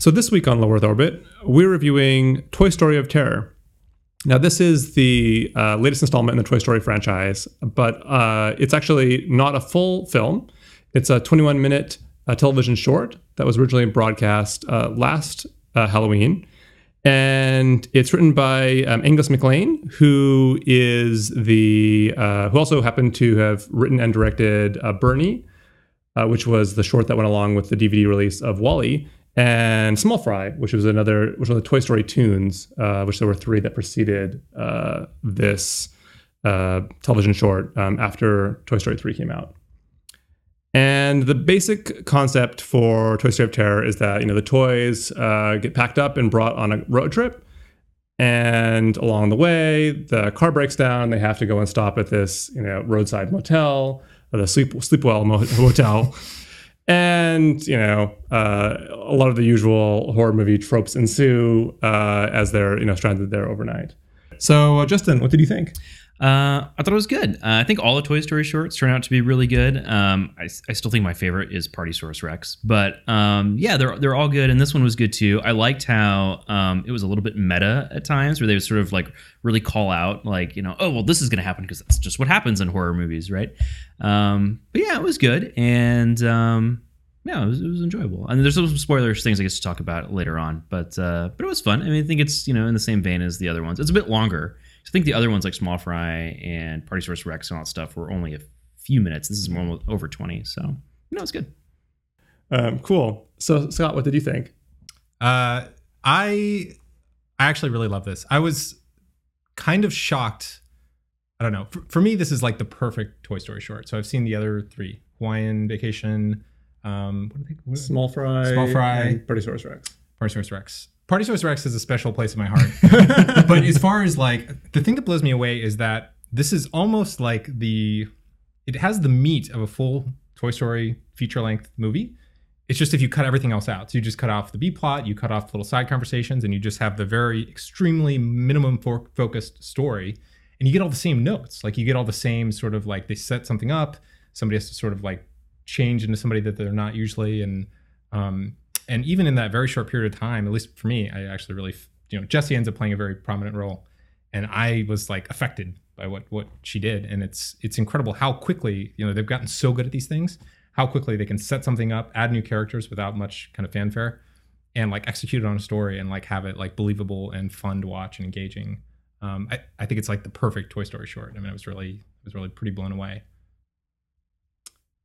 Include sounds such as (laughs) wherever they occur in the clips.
So this week on Low Earth Orbit, we're reviewing Toy Story of Terror. Now, this is the uh, latest installment in the Toy Story franchise, but uh, it's actually not a full film. It's a 21 minute uh, television short that was originally broadcast uh, last uh, Halloween. And it's written by um, Angus MacLane, who is the uh, who also happened to have written and directed BURN-E, which was the short that went along with the DVD release of WALL-E and Small Fry, which was another, which was the Toy Story tunes, uh, which there were three that preceded uh, this uh, television short um, after Toy Story 3 came out. And the basic concept for Toy Story of Terror is that you know the toys uh, get packed up and brought on a road trip, and along the way the car breaks down. They have to go and stop at this you know roadside motel, the sleep sleep well (laughs) motel. And you know uh, a lot of the usual horror movie tropes ensue uh, as they're you know stranded there overnight. So uh, Justin, what did you think? Uh, I thought it was good. Uh, I think all the Toy Story shorts turn out to be really good. Um, I, I, still think my favorite is Partysaurus Rex, but um, yeah, they're they're all good, and this one was good too. I liked how um, it was a little bit meta at times, where they would sort of like really call out, like you know, oh well, this is going to happen because that's just what happens in horror movies, right? Um, but yeah, it was good, and um, yeah, it was, it was enjoyable. And there's some spoilers things I guess to talk about later on, but uh, but it was fun. I mean, I think it's you know in the same vein as the other ones. It's a bit longer. I think the other ones like Small Fry and Partysaurus Rex and all that stuff were only a few minutes. This is more over twenty, so you know it's good. Um, cool. So Scott, what did you think? Uh, I I actually really love this. I was kind of shocked. I don't know. For, for me, this is like the perfect Toy Story short. So I've seen the other three: Hawaiian Vacation, um, what, they, what Small Fry, Small Fry, and Partysaurus Rex. Partysaurus Rex. Partysaurus Rex is a special place in my heart. (laughs) but as far as like the thing that blows me away is that this is almost like the it has the meat of a full Toy Story feature length movie. It's just if you cut everything else out. So you just cut off the B plot, you cut off little side conversations, and you just have the very extremely minimum for- focused story. And you get all the same notes. Like you get all the same sort of like they set something up, somebody has to sort of like change into somebody that they're not usually and um, and even in that very short period of time at least for me i actually really you know jessie ends up playing a very prominent role. And i was like affected by what what she did. And it's it's incredible how quickly you know they've gotten so good at these things how quickly they can set something up add new characters without much kind of fanfare and like execute it on a story and like have it like believable and fun to watch and engaging. Um, I, I think it's like the perfect toy story short. I mean it was really it was really pretty blown away.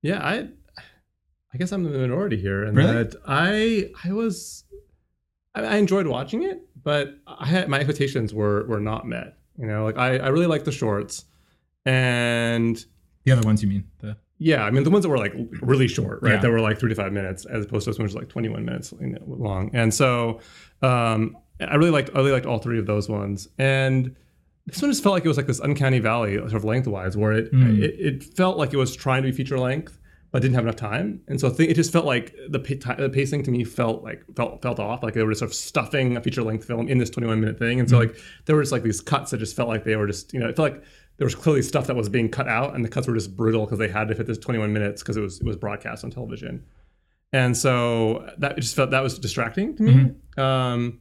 Yeah, I I guess I'm the minority here, and really? that I I was I, I enjoyed watching it, but I had my expectations were were not met. You know, like I I really like the shorts, and the other ones you mean the yeah, I mean the ones that were like really short, right? Yeah. That were like three to five minutes, as opposed to those ones like 21 minutes long. And so um, I really liked I really liked all three of those ones, and this one just felt like it was like this uncanny valley sort of lengthwise where it, mm. it, it felt like it was trying to be feature length but didn't have enough time and so it just felt like the, the pacing to me felt like felt felt off like they were just sort of stuffing a feature length film in this 21 minute thing and so mm. like there were just like these cuts that just felt like they were just you know it felt like there was clearly stuff that was being cut out and the cuts were just brutal because they had to fit this 21 minutes because it was it was broadcast on television and so that just felt that was distracting to me mm-hmm. um,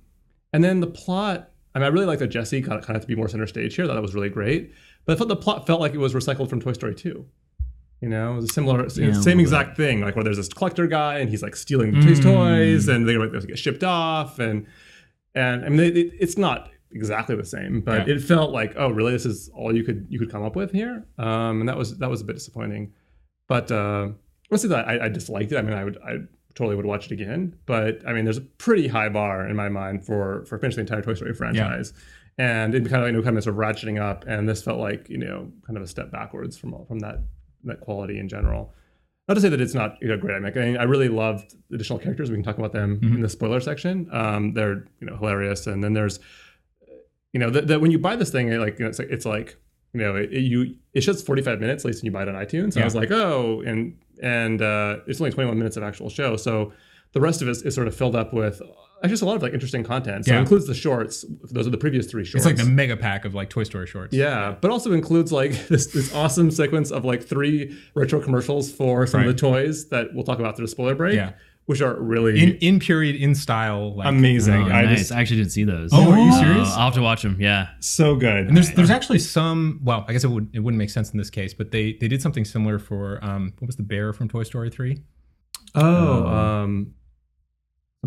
and then the plot I mean, I really like that Jessie got kind of had to be more center stage here. That was really great. But I thought the plot felt like it was recycled from Toy Story 2. You know, it was a similar, yeah, same exact thing. Like where there's this collector guy and he's like stealing mm. his toys, and they like get shipped off, and and I mean, it, it's not exactly the same, but yeah. it felt like, oh, really, this is all you could you could come up with here, um, and that was that was a bit disappointing. But uh, honestly, that I, I disliked it. I mean, I would I totally would watch it again. But I mean, there's a pretty high bar in my mind for for finishing the entire Toy Story franchise. Yeah. And it kind of you know kind of sort of ratcheting up, and this felt like you know kind of a step backwards from from that that quality in general. Not to say that it's not you know, great. I mean, I really loved additional characters. We can talk about them mm-hmm. in the spoiler section. Um, they're you know hilarious, and then there's you know that when you buy this thing, like you know, it's like it's like you know it, it, you it shows 45 minutes at least when you buy it on iTunes. Yeah. I was like, oh, and and uh, it's only 21 minutes of actual show. So the rest of it is sort of filled up with just a lot of like interesting content. So yeah. it includes the shorts. Those are the previous three shorts. It's like the mega pack of like Toy Story shorts. Yeah, but also includes like (laughs) this this awesome sequence of like three retro commercials for some right. of the toys that we'll talk about through the spoiler break. Yeah. which are really in in period in style. Like, amazing. Oh, I nice. just I actually didn't see those. Oh, are you Uh, serious? I'll have to watch them. Yeah. so good. And there's there's actually some. Well, I guess it would it wouldn't make sense in this case, but they they did something similar for um what was the bear from Toy Story three? oh, um,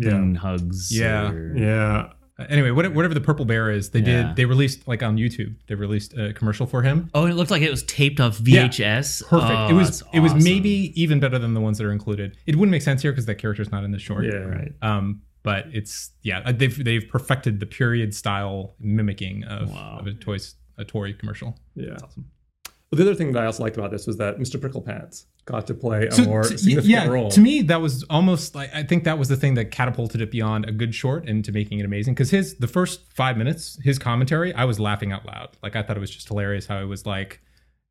yeah, Hugs. Yeah. or- yeah. Uh, anyway, whatever, whatever the purple bear is, they Yeah. did they released like on YouTube. They released a commercial for him. Oh, it looked like it was taped off VHS. Yeah, Perfect. Oh, it was that's it was maybe even better than the ones that are included. It wouldn't make sense here because that character's not in the short. Yeah, right. Um, but it's yeah, uh, they've they've perfected the period style mimicking of, Wow. of a toy a toy commercial. Yeah. Well, the other thing that I also liked about this was that Mr. Pricklepants got to play a So, more to- significant yeah, role. to me that was almost like I think that was the thing that catapulted it beyond a good short into making it amazing. Because his the first five minutes, his commentary, I was laughing out loud. Like I thought it was just hilarious how it was like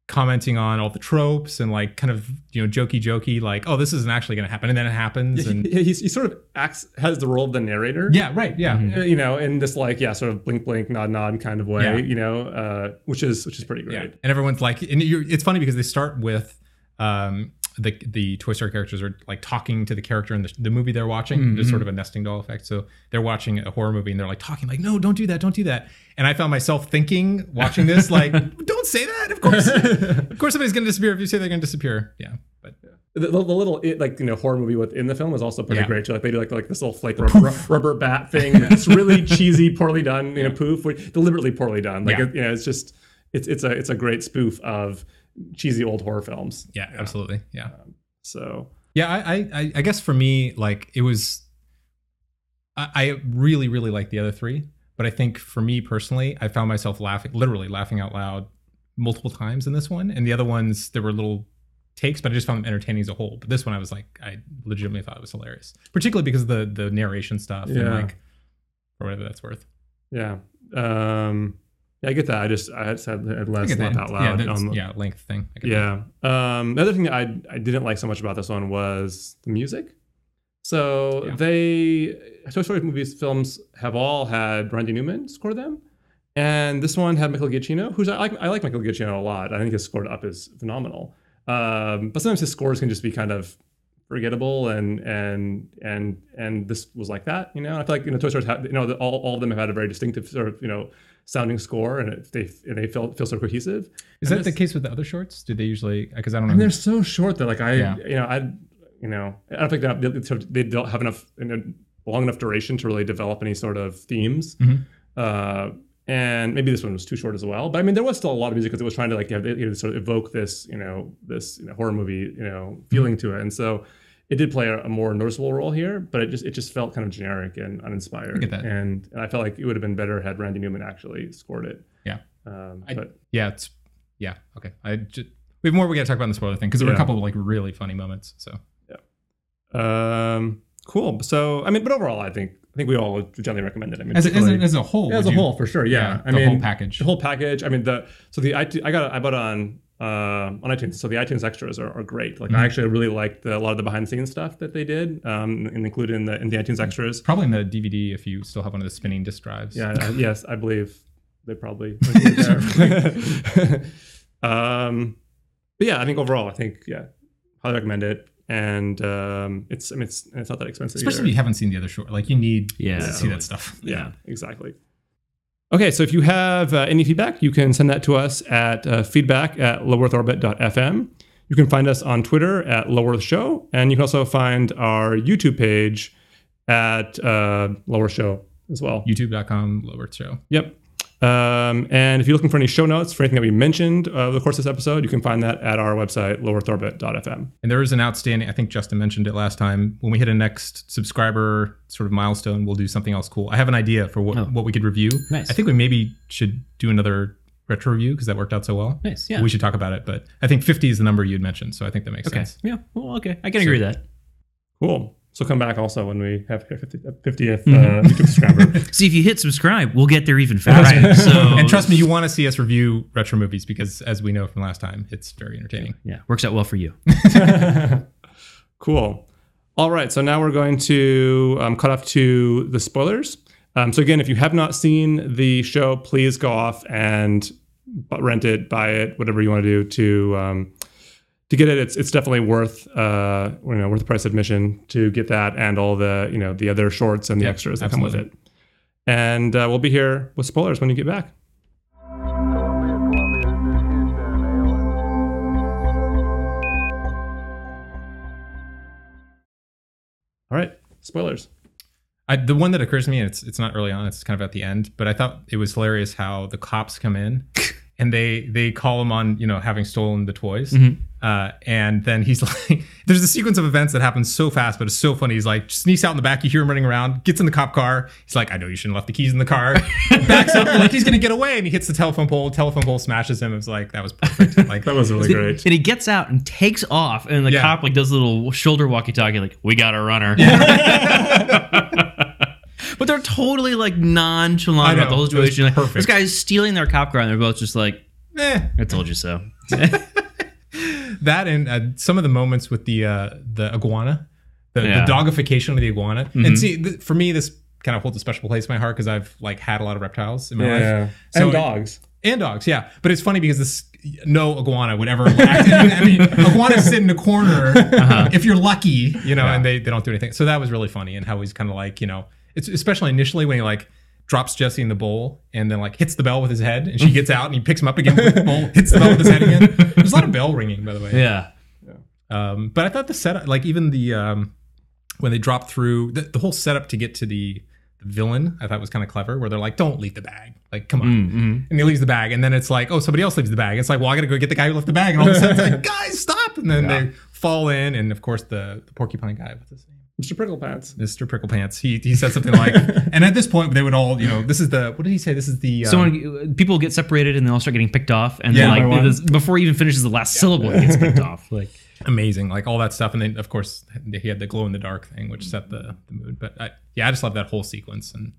commenting on all the tropes and like kind of you know jokey jokey like oh this isn't actually going to happen and then it happens he, and he, he sort of acts has the role of the narrator. yeah right yeah Uh, you know, in this like yeah, sort of blink blink nod nod kind of way. Yeah. You know, uh, which is which is pretty great. Yeah, and everyone's like, and you're, it's funny because they start with um, the the Toy Story characters are like talking to the character in the, the movie they're watching. Mm-hmm. There's sort of a nesting doll effect. So they're watching a horror movie and they're like talking like, no, don't do that, don't do that. And I found myself thinking, watching this, (laughs) like, don't say that. Of course, of course, somebody's gonna disappear if you say they're gonna disappear. Yeah, but The, the, the little it, like you know horror movie within the film is also pretty Yeah. great too. Like they do like like this little flake rubber, rubber bat (laughs) thing. It's really cheesy, poorly done. You know, poof, deliberately poorly done. Like Yeah. it, you know, it's just it's it's a it's a great spoof of cheesy old horror films. yeah, absolutely, yeah. So Yeah, I, I- I, I guess for me, like it was, I, I really, really like the other three, but I think for me personally, I found myself laughing, literally laughing out loud multiple times in this one, and the other ones there were little takes, but I just found them entertaining as a whole. But this one, I was like, I legitimately thought it was hilarious, particularly because of the the narration stuff and like, or whatever that's worth. yeah, um, yeah, I get that. I just I just had, had less laugh that. out loud. that's, on the- yeah, length thing. Yeah. Um, the other thing that I I didn't like so much about this one was the music. So Yeah. they Toy Story movies films have all had Randy Newman score them, and this one had Michael Giacchino, who's I like I like Michael Giacchino a lot. I think his score up is phenomenal. Um, but sometimes his scores can just be kind of forgettable and and and and this was like that you know i feel like you know toy story have you know all, all of them have had a very distinctive sort of you know sounding score and it, they and they feel feel so cohesive Is And that the case with the other shorts? Did they usually? Because I don't know. and they're so short that like I, Yeah. you know, I, you know, I don't think that they, they don't have enough, you know, long enough duration to really develop any sort of themes. Mhm. Uh, and maybe this one was too short as well. But I mean, there was still a lot of music because it was trying to like you know, sort of evoke this, you know, this you know, horror movie, you know, feeling to it. And so it did play a, a more noticeable role here, but it just it just felt kind of generic and uninspired. I get that. And, and I felt like it would have been better had Randy Newman actually scored it. Yeah. Um, I- but Yeah, it's yeah. Okay, I just we have more. We got to talk about in the spoiler thing because there were a couple of like really funny moments. So yeah. Um, cool. So, I mean, but overall, I think I think we all would generally recommend it. I mean, as a, as a, as a whole, yeah, as a you- whole, for sure. Yeah, I the mean, whole package. the whole package. I mean, the so the I, I got I bought on uh, on iTunes. So the iTunes extras are, are great. Like Mhm. I actually really liked the, a lot of the behind the scenes stuff that they did, um, and included in the in the iTunes extras. Probably in the DVD if you still have one of the spinning disc drives. Yeah. uh, (laughs) yes, I believe they probably. (laughs) (laughs) um, but yeah, I think overall, I think yeah, highly recommend it. And um, it's I mean it's it's not that expensive. especially either. if you haven't seen the other short. Like you need Yeah. to see that stuff. Yeah, exactly. Okay, so if you have uh, any feedback, you can send that to us at uh, feedback at lowearthorbit.fm. You can find us on Twitter at Low Earth Show, and you can also find our YouTube page at uh, Lower Show as well. YouTube.com lower show. Yep. Um, and if you're looking for any show notes for anything that we mentioned uh, over the course of this episode, you can find that at our website, lowearthorbit.fm. And there is an outstanding. I think Justin mentioned it last time. When we hit a next subscriber sort of milestone, we'll do something else cool. I have an idea for what Oh. what we could review. Nice. I think we maybe should do another retro review because that worked out so well. Nice. Yeah. We should talk about it, but I think 50 is the number you'd mentioned, so I think that makes okay. sense. Yeah. Well, okay. I can agree with that. Cool. So come back also when we have our 50, 50th uh, Mm-hmm. YouTube subscriber. (laughs) See, if you hit subscribe, we'll get there even faster. So, And trust me, you want to see us review retro movies because, as we know from last time, it's very entertaining. yeah, works out well for you. (laughs) (laughs) Cool. All right. So now we're going to um, cut off to the spoilers. Um, so again, if you have not seen the show, please go off and rent it, buy it, whatever you want to do to um, to get it, it's it's definitely worth uh you know worth the price admission to get that and all the you know the other shorts and the Yep, extras that come with it. And uh, we'll be here with spoilers when you get back. All right, spoilers. I, the one that occurs to me, and it's it's not early on, it's kind of at the end, but I thought it was hilarious how the cops come in (laughs) and they they call him on you know having stolen the toys, uh, and then he's (laughs) like, there's a sequence of events that happens so fast, but it's so funny. He's like sneaks out in the back, you hear him running around, gets in the cop car. He's like, I know you shouldn't have left the keys in the car. (laughs) Backs up like he's gonna get away, and he hits the telephone pole. Telephone pole smashes him. It was like that was perfect. (laughs) Like That was really great. And he gets out and takes off, and the Yeah. cop like does a little shoulder walkie-talkie, like "We got a runner." but they're totally like nonchalant know. about the whole situation. Like, perfect. this guy's stealing their cop car, and they're both just like, eh. "I told you so." That and uh, some of the moments with the uh, the iguana, the, Yeah. the dogification of the iguana. And see, th- for me, this kind of holds a special place in my heart because I've like had a lot of reptiles in my life. So and it- dogs. and dogs, yeah. But it's funny because this no iguana would ever. (laughs) Act, I mean, iguanas sit in a corner if you're lucky, you know, and they, they don't do anything. So that was really funny, and how he's kind of like, you know, it's especially initially when he like drops Jessie in the bowl and then like hits the bell with his head, and she gets out and he picks him up again with the bowl, hits the bell with his head again. There's a lot of bell ringing, by the way. yeah. Um, but I thought the setup, like even the um, when they drop through the, the whole setup to get to the, the villain, I thought was kind of clever. Where they're like, "Don't leave the bag, like come on," Mm-hmm. and he leaves the bag, and then it's like, "Oh, somebody else leaves the bag." It's like, "Well, I got to go get the guy who left the bag," and all of a sudden it's like, "Guys, stop!" And then they fall in, and of course the, the porcupine guy, what's his name? Mr. Pricklepants. Mr. Pricklepants. He he said something like, (laughs) and at this point they would all, you know, this is the what did he say? This is the um, Someone, people get separated, and they all start getting picked off, and Yeah, then by like one. this, before he even finishes the last syllable, he gets picked off. (laughs) Like, amazing, like all that stuff, and then of course he had the glow in the dark thing, which set the, the mood. But I, yeah, I just love that whole sequence, and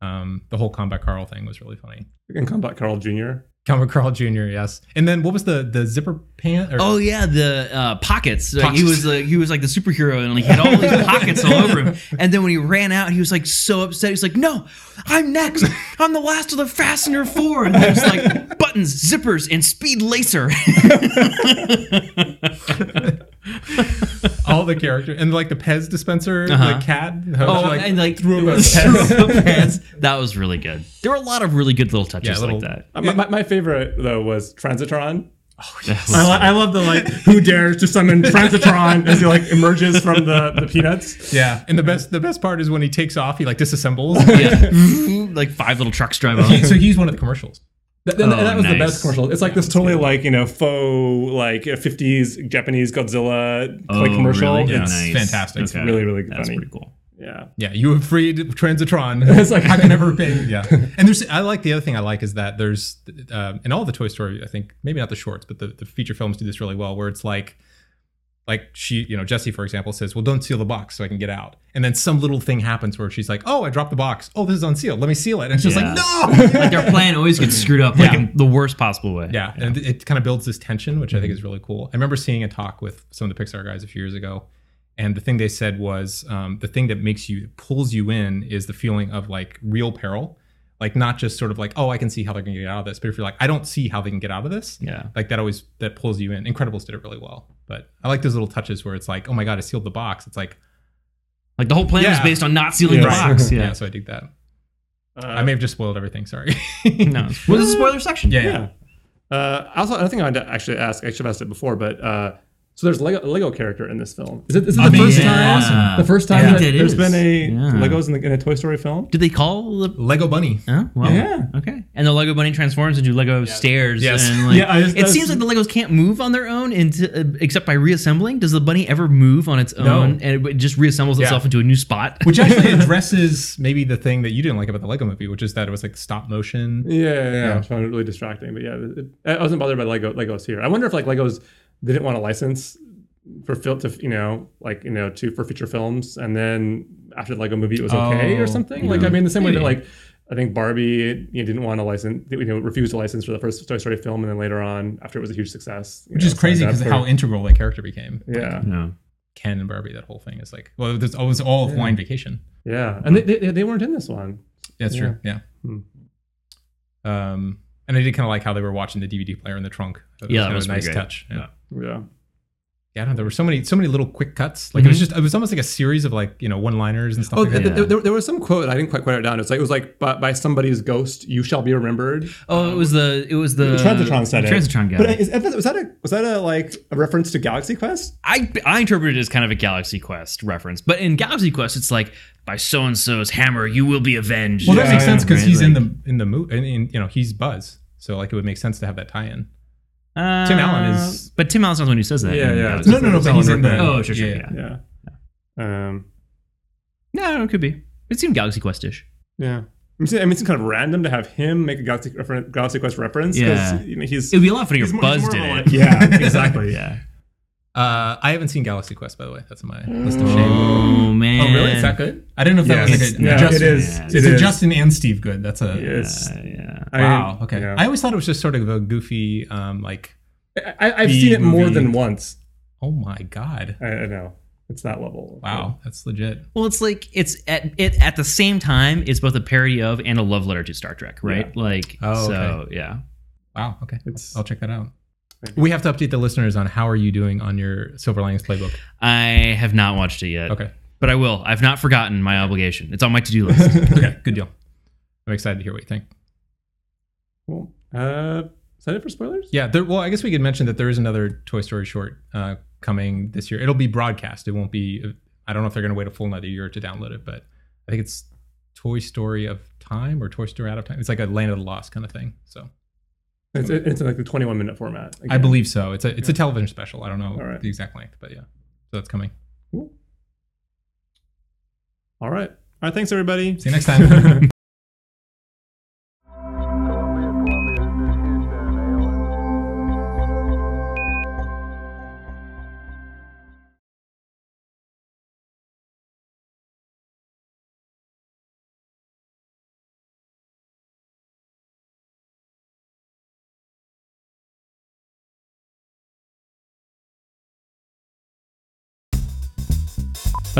um, the whole Combat Carl thing was really funny. And Combat Carl Jr. Combat Carl Jr. Yes, and then what was the the zipper pant? Or, oh yeah, the uh, pockets. Like, he was like he was like the superhero, and like, he had all these (laughs) pockets all over him. And then when he ran out, he was like so upset. He's like, "No, I'm next. I'm the last of the Fastener Four. And there's like buttons, zippers, and speed lacer. (laughs) (laughs) (laughs) all the characters and like the Pez dispenser, Uh-huh. the cat. Oh, like, and like threw him a (laughs) threw Pez. him Pez. That was really good. There were a lot of really good little touches Yeah, little- like that. Uh, my, my, my favorite though was Transitron. Oh, yes. I, li- I love the like who dares to summon Transitron as he like emerges from the, the peanuts. Yeah, and the best the best part is when he takes off, he like disassembles. yeah. (laughs) like five little trucks drive off. so he's one of the commercials. Th- and Oh, that was the best commercial. It's like this totally like you know faux like uh, 50s Japanese Godzilla like Oh, commercial. really? Yeah, It's nice. fantastic. It's really, really good. That's funny. pretty cool. yeah. Yeah, you have freed Transitron. (laughs) It's like- I can never pay. Yeah, and there's I like the other thing I like is that there's um, in all the Toy Story I think maybe not the shorts but the, the feature films do this really well where it's like like she you know Jessie for example says well don't seal the box so I can get out and then some little thing happens where she's like oh I dropped the box oh this is unsealed let me seal it and it's just Yeah. like no (laughs) Like their plan always gets screwed up, like Yeah. in the worst possible way. Yeah, and it kind of builds this tension, which I think is really cool. I remember seeing a talk with some of the Pixar guys a few years ago, and the thing they said was um, the thing that makes you pulls you in is the feeling of like real peril, like not just sort of like oh I can see how they're going to get out of this, but if you're like I don't see how they can get out of this, Yeah. like that always that pulls you in. Incredibles did it really well, but I like those little touches where it's like oh my god I sealed the box. It's like Like the whole plan was based on not sealing Yeah. the box. (laughs) yeah, Yeah. so I dig that. Uh, I may have just spoiled everything. Sorry. (laughs) no. Well, this is a spoiler section. yeah, yeah. yeah. Uh, also, another thing I wanted to actually ask, I should have asked it before, but uh, so there's Lego, a Lego character in this film. Is it, is it the Amazing. first time? Awesome. The first time I think that that there's is. been a Yeah. Legos in, the, in a Toy Story film? Did they call the? Lego Bunny. Oh, well, Yeah. Okay. And the Lego bunny transforms into Lego stairs. Yes. And like, Yeah, I just- it seems like the Legos can't move on their own, into, uh, except by reassembling. Does the bunny ever move on its own? No. own, and it just reassembles Yeah. itself into a new spot? which actually (laughs) addresses maybe the thing that you didn't like about the Lego movie, which is that it was like stop motion. Yeah, yeah, yeah. Yeah. I found it really distracting. But yeah, it, I wasn't bothered by Lego Legos here. I wonder if like Legos didn't want a license for fil- to you know like you know to for feature films, and then after the Lego movie it was okay Oh, or something. Like I mean, the same way that like I think Barbie you know, didn't want a license, you know, refused a license for the first Toy Story film, and then later on after it was a huge success, Which know, is crazy because for- how integral that character became. yeah, No. Ken and Barbie, that whole thing is like, well, there's was all of Hawaiian Vacation. yeah, and they, they they weren't in this one. That's true. Yeah. Hmm. Um, and I did kind of like how they were watching the DVD player in the trunk. That Yeah, that was a nice great. touch. Yeah. Yeah. yeah, I don't know, there were so many so many little quick cuts. Like it was mm-hmm. just it was almost like a series of like you know one liners and stuff. Oh, like th- that. there, there was some quote I didn't quite quite it down. It's like it was like by, by somebody's ghost, you shall be remembered. Oh, it was the it was the Transitron said it. Transitron guy. But is, was that a was that a like a reference to Galaxy Quest? I I interpret it as kind of a Galaxy Quest reference, but in Galaxy Quest, it's like by so and so's hammer, you will be avenged. well, that Yeah, makes sense because right? he's in the in the movie, and, and, you know he's Buzz, so like it would make sense to have that tie-in. Uh, Tim Allen is- but Tim Allen's not the one who says that. Yeah, in yeah. Galaxy No, no, no, It's but he's in the. Allen Oh, sure, sure, yeah. Yeah. Um. No, it could be. It seemed Galaxy Quest-ish. Yeah. I mean, I mean, it's kind of random to have him make a Galaxy, referen- Galaxy Quest reference. 'cause, Yeah. You know, he's. It would be a lot funnier he's if Buzz did it. like- yeah, exactly. (laughs) yeah. Uh, I haven't seen Galaxy Quest by the way. That's on my list of shame. Oh man. Oh, really? Is that good? I didn't know if that Yes. was like a Yeah, Justin. it is. Yeah. Is It it is. Justin and Steve good? That's a It's, Yeah, yeah. I- wow. Okay. yeah. I always thought it was just sort of a goofy, um, like I, I've seen it more than once. oh my god, I, I know it's that level. wow, that's legit. Well, it's like it's at it at the same time. It's both a parody of and a love letter to Star Trek, right? Like, Oh, so yeah. Wow. Okay. It's- I'll check that out. Thank. We have to update the listeners on how are you doing on your Silver Linings playbook. I have not watched it yet. Okay. but I will. I've not forgotten my obligation. It's on my to-do list. (laughs) Okay. Good deal. I'm excited to hear what you think. Cool. Uh, is that it for spoilers? Yeah. There, well, I guess we could mention that there is another Toy Story short uh, coming this year. It'll be broadcast. It won't be. I don't know if they're going to wait a full another year to download it, but I think it's Toy Story of Time or Toy Story Out of Time. It's like a Land of the Lost kind of thing. So It's, it's in like the 21 minute format. I believe so. It's a it's a television special. I don't know All right. the exact length, but yeah. So that's coming. Cool. All right. All right. Thanks, everybody. See you next time. (laughs)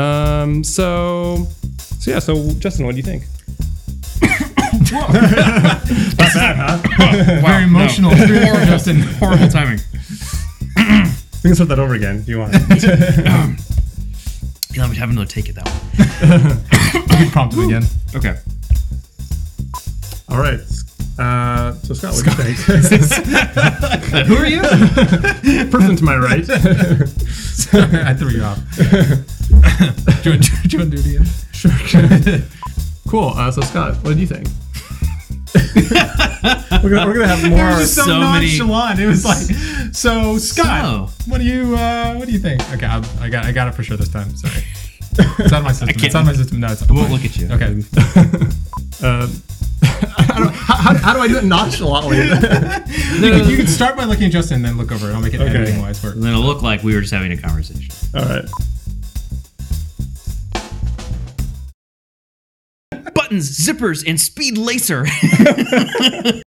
Um. So. So yeah. So Justin, what do you think? Not bad, huh? (laughs) Very emotional. (laughs) Horrible, Justin. horrible timing. We can start that over again if you want. (laughs) You'll have another take at that way. (coughs) Good prompt him again. Okay. All right. Uh, so Scott, what do you think? Who are you? Person to my right. I threw you off. (laughs) do, you want, do you want to do it again? (laughs) cool. Uh, so Scott, what do you think? (laughs) we're gonna we're gonna have It more. was just so, so many- nonchalant. It was like, so Scott, So. what do you uh, what do you think? Okay, I, I got I got it for sure this time. Sorry, it's on my system. It's on my system. No, it's I won't look at you. Okay, don't, how, how, how do I do it nonchalantly? you, can, you can start by looking at Justin and then look over it. I'll make it Okay. editing wise work. And then it'll look like we were just having a conversation. All right. Buttons, zippers, and speed lacer. (laughs) (laughs)